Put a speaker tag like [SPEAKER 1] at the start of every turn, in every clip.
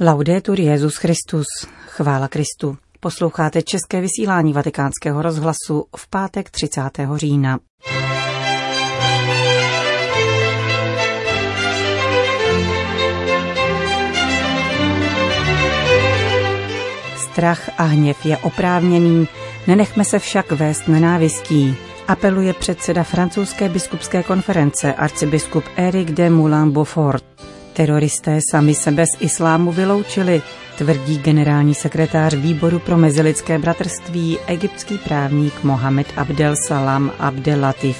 [SPEAKER 1] Laudetur Jezus Christus. Chvála Kristu. Posloucháte české vysílání Vatikánského rozhlasu v pátek 30. října. Strach a hněv je oprávněný, nenechme se však vést nenávistí, apeluje předseda francouzské biskupské konference arcibiskup Eric de Moulin-Beaufort. Teroristé sami sebe z islámu vyloučili, tvrdí generální sekretář výboru pro mezilidské bratrství egyptský právník Mohamed Abdel Salam Abdelatif.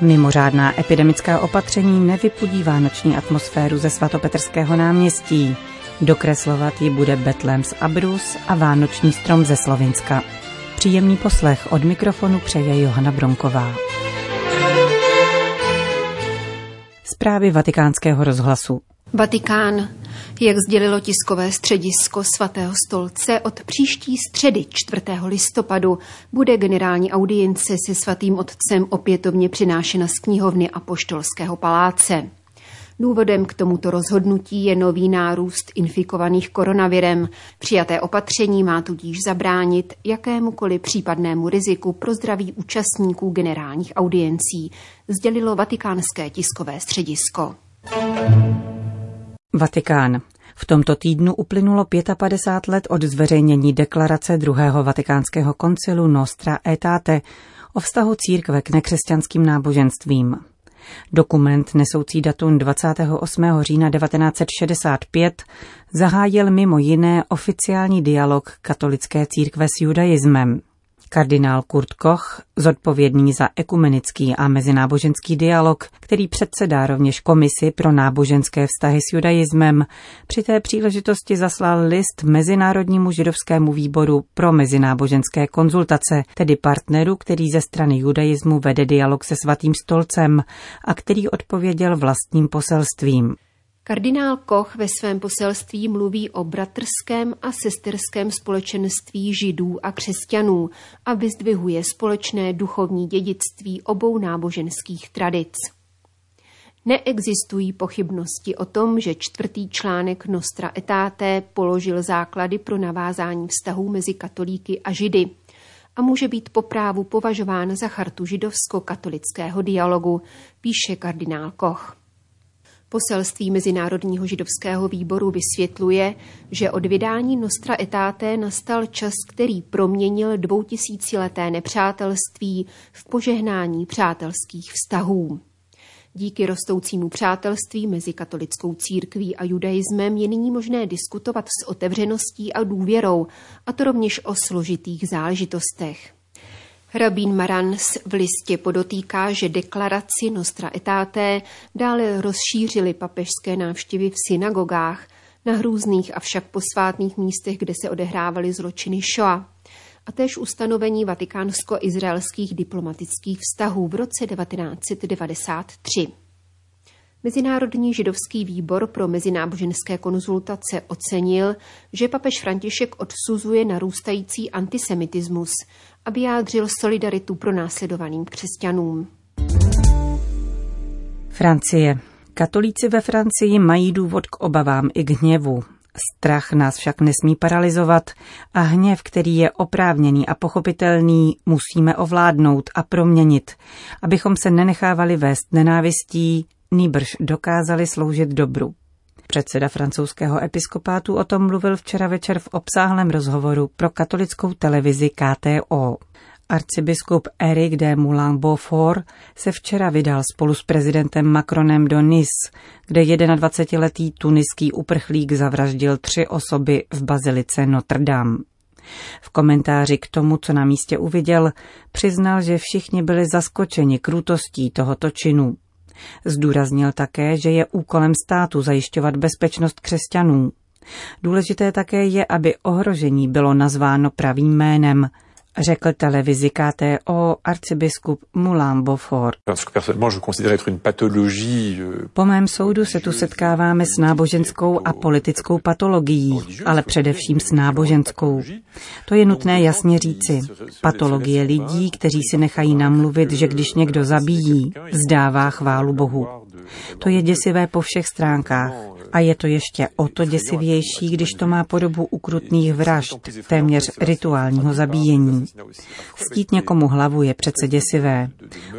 [SPEAKER 1] Mimořádná epidemická opatření nevypudí vánoční atmosféru ze svatopetrského náměstí. Dokreslovat ji bude Betlem z Abrus a vánoční strom ze Slovinska. Příjemný poslech od mikrofonu přeje Johana Bronková. Zprávy vatikánského rozhlasu.
[SPEAKER 2] Vatikán. Jak sdělilo tiskové středisko svatého stolce, od příští středy 4. listopadu bude generální audience se svatým otcem opětovně přinášena z knihovny Apoštolského paláce. Důvodem k tomuto rozhodnutí je nový nárůst infikovaných koronavirem. Přijaté opatření má tudíž zabránit jakémukoliv případnému riziku pro zdraví účastníků generálních audiencí, sdělilo vatikánské tiskové středisko.
[SPEAKER 1] Vatikán. V tomto týdnu uplynulo 55 let od zveřejnění deklarace druhého vatikánského koncilu Nostra Aetate o vztahu církve k nekřesťanským náboženstvím. Dokument nesoucí datum 28. října 1965 zahájil mimo jiné oficiální dialog katolické církve s judaismem. Kardinál Kurt Koch, zodpovědný za ekumenický a mezináboženský dialog, který předsedá rovněž komisi pro náboženské vztahy s judaismem, při té příležitosti zaslal list Mezinárodnímu židovskému výboru pro mezináboženské konzultace, tedy partneru, který ze strany judaismu vede dialog se svatým stolcem a který odpověděl vlastním poselstvím.
[SPEAKER 2] Kardinál Koch ve svém poselství mluví o bratrském a sesterském společenství židů a křesťanů a vyzdvihuje společné duchovní dědictví obou náboženských tradic. Neexistují pochybnosti o tom, že čtvrtý článek Nostra Etate položil základy pro navázání vztahů mezi katolíky a židy a může být po právu považován za chartu židovsko-katolického dialogu, píše kardinál Koch. Poselství Mezinárodního židovského výboru vysvětluje, že od vydání Nostra Etate nastal čas, který proměnil dvoutisícileté nepřátelství v požehnání přátelských vztahů. Díky rostoucímu přátelství mezi katolickou církví a judaismem je nyní možné diskutovat s otevřeností a důvěrou, a to rovněž o složitých záležitostech. Rabín Marans v listě podotýká, že deklaraci Nostra Etate dále rozšířily papežské návštěvy v synagogách, na hrůzných a však posvátných místech, kde se odehrávaly zločiny Shoa, a též ustanovení vatikánsko-izraelských diplomatických vztahů v roce 1993. Mezinárodní židovský výbor pro mezináboženské konzultace ocenil, že papež František odsuzuje narůstající antisemitismus a vyjádřil solidaritu pro následovaným křesťanům.
[SPEAKER 1] Francie. Katolíci ve Francii mají důvod k obavám i k hněvu. Strach nás však nesmí paralizovat a hněv, který je oprávněný a pochopitelný, musíme ovládnout a proměnit, abychom se nenechávali vést nenávistí, nýbrž dokázali sloužit dobru. Předseda francouzského episkopátu o tom mluvil včera večer v obsáhlém rozhovoru pro katolickou televizi KTO. Arcibiskup Eric de Moulin-Beaufort se včera vydal spolu s prezidentem Macronem do Nice, kde 21-letý tuniský uprchlík zavraždil tři osoby v bazilice Notre Dame. V komentáři k tomu, co na místě uviděl, přiznal, že všichni byli zaskočeni krutostí tohoto činu. Zdůraznil také, že je úkolem státu zajišťovat bezpečnost křesťanů. Důležité také je, aby ohrožení bylo nazváno pravým jménem, řekl televizi KTO arcibiskup Moulin Beaufort.
[SPEAKER 3] Euh,
[SPEAKER 1] po mém soudu se tu setkáváme s náboženskou a politickou patologií, ale především s náboženskou. To je nutné jasně říci. Patologie lidí, kteří si nechají namluvit, že když někdo zabíjí, vzdává chválu Bohu. To je děsivé po všech stránkách. A je to ještě o to děsivější, když to má podobu ukrutných vražd, téměř rituálního zabíjení. Stít někomu hlavu je přece děsivé.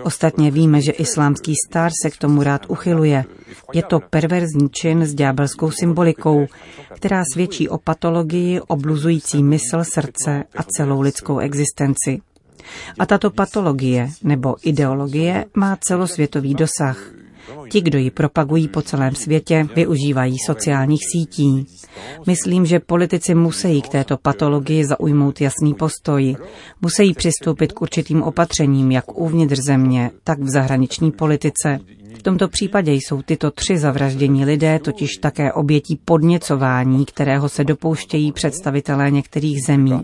[SPEAKER 1] Ostatně víme, že islámský star se k tomu rád uchyluje. Je to perverzní čin s ďábelskou symbolikou, která svědčí o patologii obluzující mysl, srdce a celou lidskou existenci. A tato patologie nebo ideologie má celosvětový dosah. Ti, kdo ji propagují po celém světě, využívají sociálních sítí. Myslím, že politici musí k této patologii zaujmout jasný postoj. Musí přistoupit k určitým opatřením, jak uvnitř země, tak v zahraniční politice. V tomto případě jsou tyto tři zavraždění lidé totiž také obětí podněcování, kterého se dopouštějí představitelé některých zemí.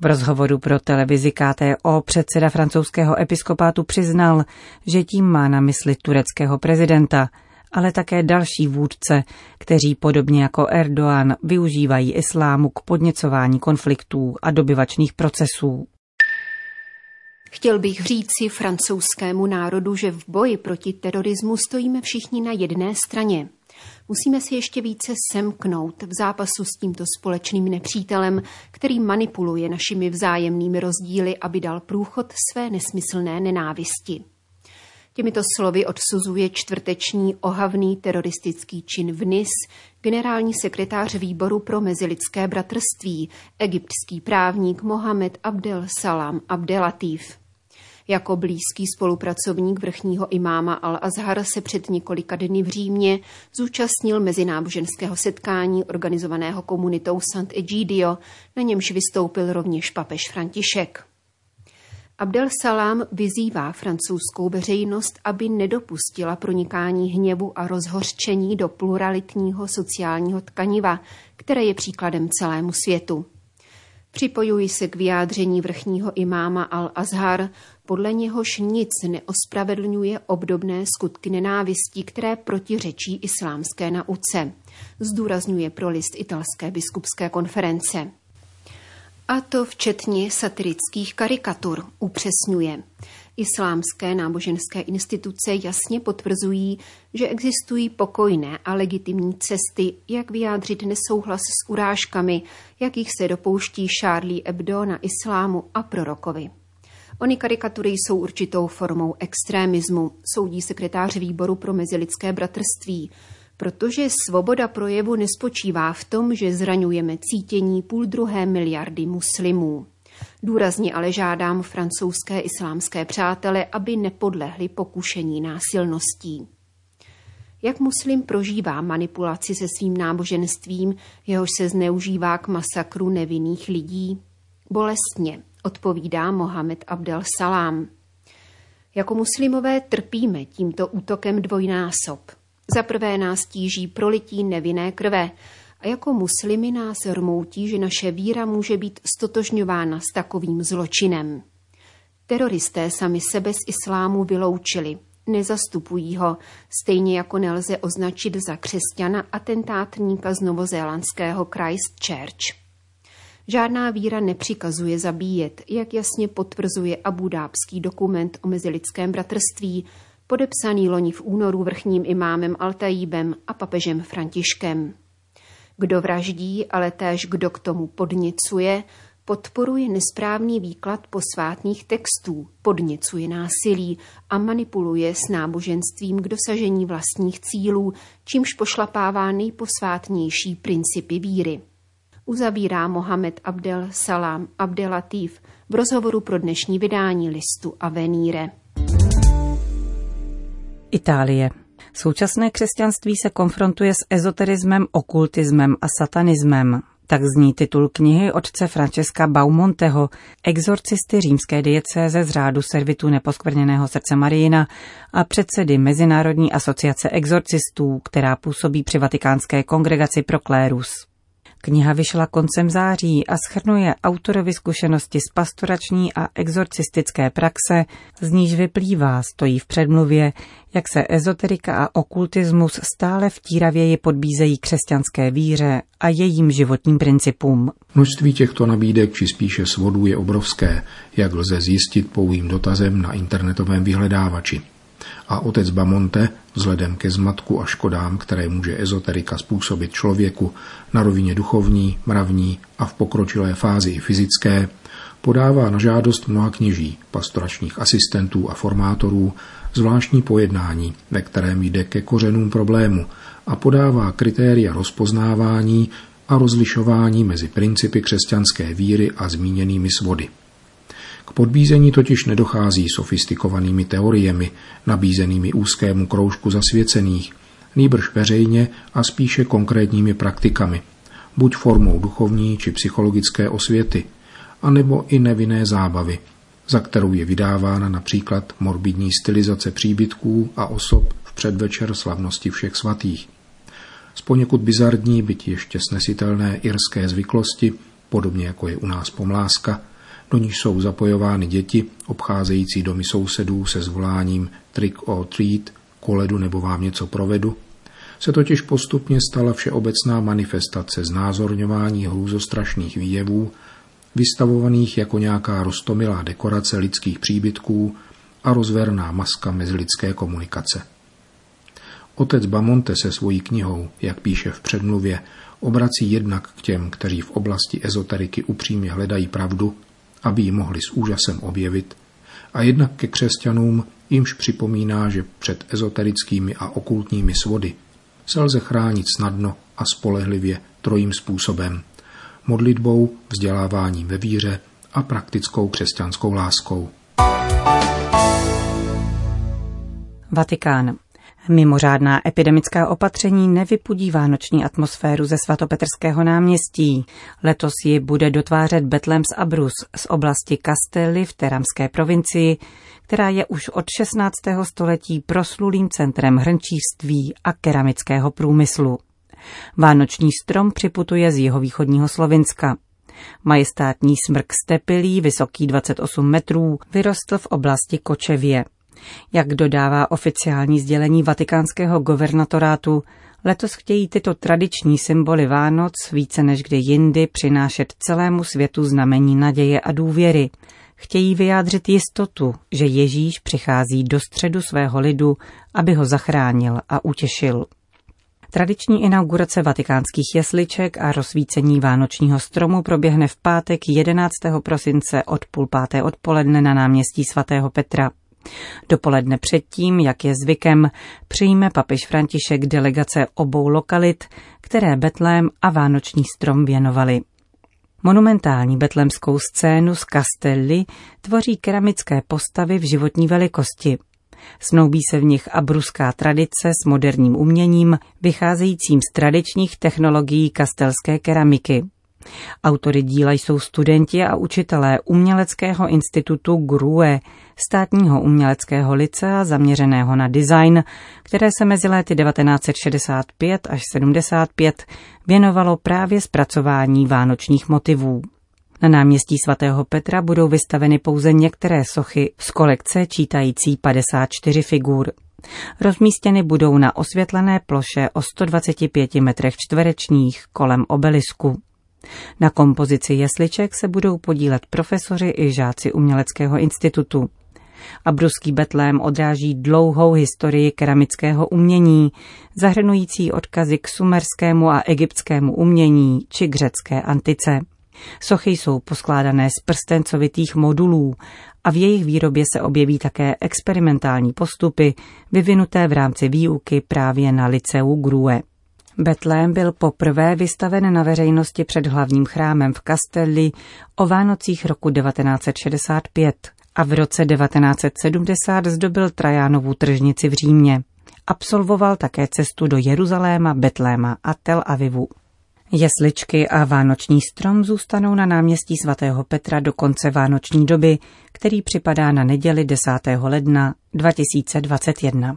[SPEAKER 1] V rozhovoru pro televizi KTO předseda francouzského episkopátu přiznal, že tím má na mysli tureckého prezidenta, ale také další vůdce, kteří podobně jako Erdoğan využívají islámu k podněcování konfliktů a dobyvačných procesů.
[SPEAKER 2] Chtěl bych říci francouzskému národu, že v boji proti terorismu stojíme všichni na jedné straně. Musíme si ještě více semknout v zápasu s tímto společným nepřítelem, který manipuluje našimi vzájemnými rozdíly, aby dal průchod své nesmyslné nenávisti. Těmito slovy odsuzuje čtvrteční ohavný teroristický čin v NIS generální sekretář výboru pro mezilidské bratrství, egyptský právník Mohamed Abdel Salam Abdelatif. Jako blízký spolupracovník vrchního imáma Al-Azhar se před několika dny v Římě zúčastnil mezináboženského setkání organizovaného komunitou Sant'Egidio, na němž vystoupil rovněž papež František. Abdel Salam vyzývá francouzskou veřejnost, aby nedopustila pronikání hněvu a rozhořčení do pluralitního sociálního tkaniva, které je příkladem celému světu. Připojuji se k vyjádření vrchního imáma Al-Azhar, podle něhož nic neospravedlňuje obdobné skutky nenávistí, které protiřečí islámské nauce, zdůrazňuje pro list italské biskupské konference. A to včetně satirických karikatur, upřesňuje. Islámské náboženské instituce jasně potvrzují, že existují pokojné a legitimní cesty, jak vyjádřit nesouhlas s urážkami, jakých se dopouští Charlie Hebdo na islámu a prorokovi. Ony karikatury jsou určitou formou extrémismu, soudí sekretář výboru pro mezilidské bratrství, protože svoboda projevu nespočívá v tom, že zraňujeme cítění půl druhé miliardy muslimů. Důrazně ale žádám francouzské islámské přátele, aby nepodlehli pokušení násilností. Jak muslim prožívá manipulaci se svým náboženstvím, jehož se zneužívá k masakru nevinných lidí? Bolestně, odpovídá Mohamed Abdel Salám. Jako muslimové trpíme tímto útokem dvojnásob. Za prvé nás tíží prolití nevinné krve a jako muslimy nás rmoutí, že naše víra může být stotožňována s takovým zločinem. Teroristé sami sebe z islámu vyloučili, nezastupují ho, stejně jako nelze označit za křesťana atentátníka z novozélandského Christchurch. Žádná víra nepřikazuje zabíjet, jak jasně potvrzuje abudábský dokument o mezilidském bratrství, podepsaný loni v únoru vrchním imámem Altajíbem a papežem Františkem. Kdo vraždí, ale též kdo k tomu podněcuje, podporuje nesprávný výklad posvátných textů, podněcuje násilí a manipuluje s náboženstvím k dosažení vlastních cílů, čímž pošlapává nejposvátnější principy víry uzavírá Mohamed Abdel Salam Abdelatif v rozhovoru pro dnešní vydání listu Avenire.
[SPEAKER 1] Itálie. Současné křesťanství se konfrontuje s ezoterismem, okultismem a satanismem. Tak zní titul knihy otce Francesca Baumonteho, exorcisty římské diecéze z řádu servitu neposkvrněného srdce Marijina a předsedy Mezinárodní asociace exorcistů, která působí při vatikánské kongregaci pro klérus. Kniha vyšla koncem září a schrnuje autorovi zkušenosti z pastorační a exorcistické praxe, z níž vyplývá, stojí v předmluvě, jak se ezoterika a okultismus stále vtíravěji podbízejí křesťanské víře a jejím životním principům.
[SPEAKER 3] Množství těchto nabídek či spíše svodů je obrovské, jak lze zjistit pouhým dotazem na internetovém vyhledávači. A otec Bamonte, vzhledem ke zmatku a škodám, které může ezoterika způsobit člověku na rovině duchovní, mravní a v pokročilé fázi i fyzické, podává na žádost mnoha kněží, pastoračních asistentů a formátorů zvláštní pojednání, ve kterém jde ke kořenům problému a podává kritéria rozpoznávání a rozlišování mezi principy křesťanské víry a zmíněnými svody. K podbízení totiž nedochází sofistikovanými teoriemi, nabízenými úzkému kroužku zasvěcených, nýbrž veřejně a spíše konkrétními praktikami, buď formou duchovní či psychologické osvěty, anebo i nevinné zábavy, za kterou je vydávána například morbidní stylizace příbytků a osob v předvečer slavnosti všech svatých. Z poněkud bizardní, byť ještě snesitelné irské zvyklosti, podobně jako je u nás pomláska, do níž jsou zapojovány děti, obcházející domy sousedů se zvoláním trick or treat, koledu nebo vám něco provedu, se totiž postupně stala všeobecná manifestace znázorňování hrůzostrašných výjevů, vystavovaných jako nějaká rostomilá dekorace lidských příbytků a rozverná maska mezilidské komunikace. Otec Bamonte se svojí knihou, jak píše v předmluvě, obrací jednak k těm, kteří v oblasti ezoteriky upřímně hledají pravdu aby ji mohli s úžasem objevit, a jednak ke křesťanům, jimž připomíná, že před ezoterickými a okultními svody se lze chránit snadno a spolehlivě trojím způsobem. Modlitbou, vzděláváním ve víře a praktickou křesťanskou láskou.
[SPEAKER 1] Vatikán. Mimořádná epidemická opatření nevypudí vánoční atmosféru ze svatopetrského náměstí. Letos ji bude dotvářet Betlems Abrus z oblasti Castelli v Teramské provincii, která je už od 16. století proslulým centrem hrnčířství a keramického průmyslu. Vánoční strom připutuje z jihovýchodního Slovinska. Majestátní smrk stepilý, vysoký 28 metrů, vyrostl v oblasti Kočevě. Jak dodává oficiální sdělení vatikánského governatorátu, letos chtějí tyto tradiční symboly Vánoc více než kdy jindy přinášet celému světu znamení naděje a důvěry. Chtějí vyjádřit jistotu, že Ježíš přichází do středu svého lidu, aby ho zachránil a utěšil. Tradiční inaugurace vatikánských jesliček a rozsvícení vánočního stromu proběhne v pátek 11. prosince od půl páté odpoledne na náměstí svatého Petra. Dopoledne předtím, jak je zvykem, přijme papež František delegace obou lokalit, které Betlém a Vánoční strom věnovali. Monumentální betlemskou scénu z Castelli tvoří keramické postavy v životní velikosti. Snoubí se v nich abruská tradice s moderním uměním, vycházejícím z tradičních technologií kastelské keramiky. Autory díla jsou studenti a učitelé Uměleckého institutu GRUE, státního uměleckého licea zaměřeného na design, které se mezi léty 1965 až 75 věnovalo právě zpracování vánočních motivů. Na náměstí svatého Petra budou vystaveny pouze některé sochy z kolekce čítající 54 figur. Rozmístěny budou na osvětlené ploše o 125 metrech čtverečních kolem obelisku. Na kompozici jesliček se budou podílet profesoři i žáci Uměleckého institutu. A bruský betlém odráží dlouhou historii keramického umění, zahrnující odkazy k sumerskému a egyptskému umění či k řecké antice. Sochy jsou poskládané z prstencovitých modulů a v jejich výrobě se objeví také experimentální postupy vyvinuté v rámci výuky právě na liceu Grue. Betlém byl poprvé vystaven na veřejnosti před hlavním chrámem v Castelli o Vánocích roku 1965 a v roce 1970 zdobil Trajánovu tržnici v Římě. Absolvoval také cestu do Jeruzaléma, Betléma a Tel Avivu. Jesličky a vánoční strom zůstanou na náměstí svatého Petra do konce vánoční doby, který připadá na neděli 10. ledna 2021.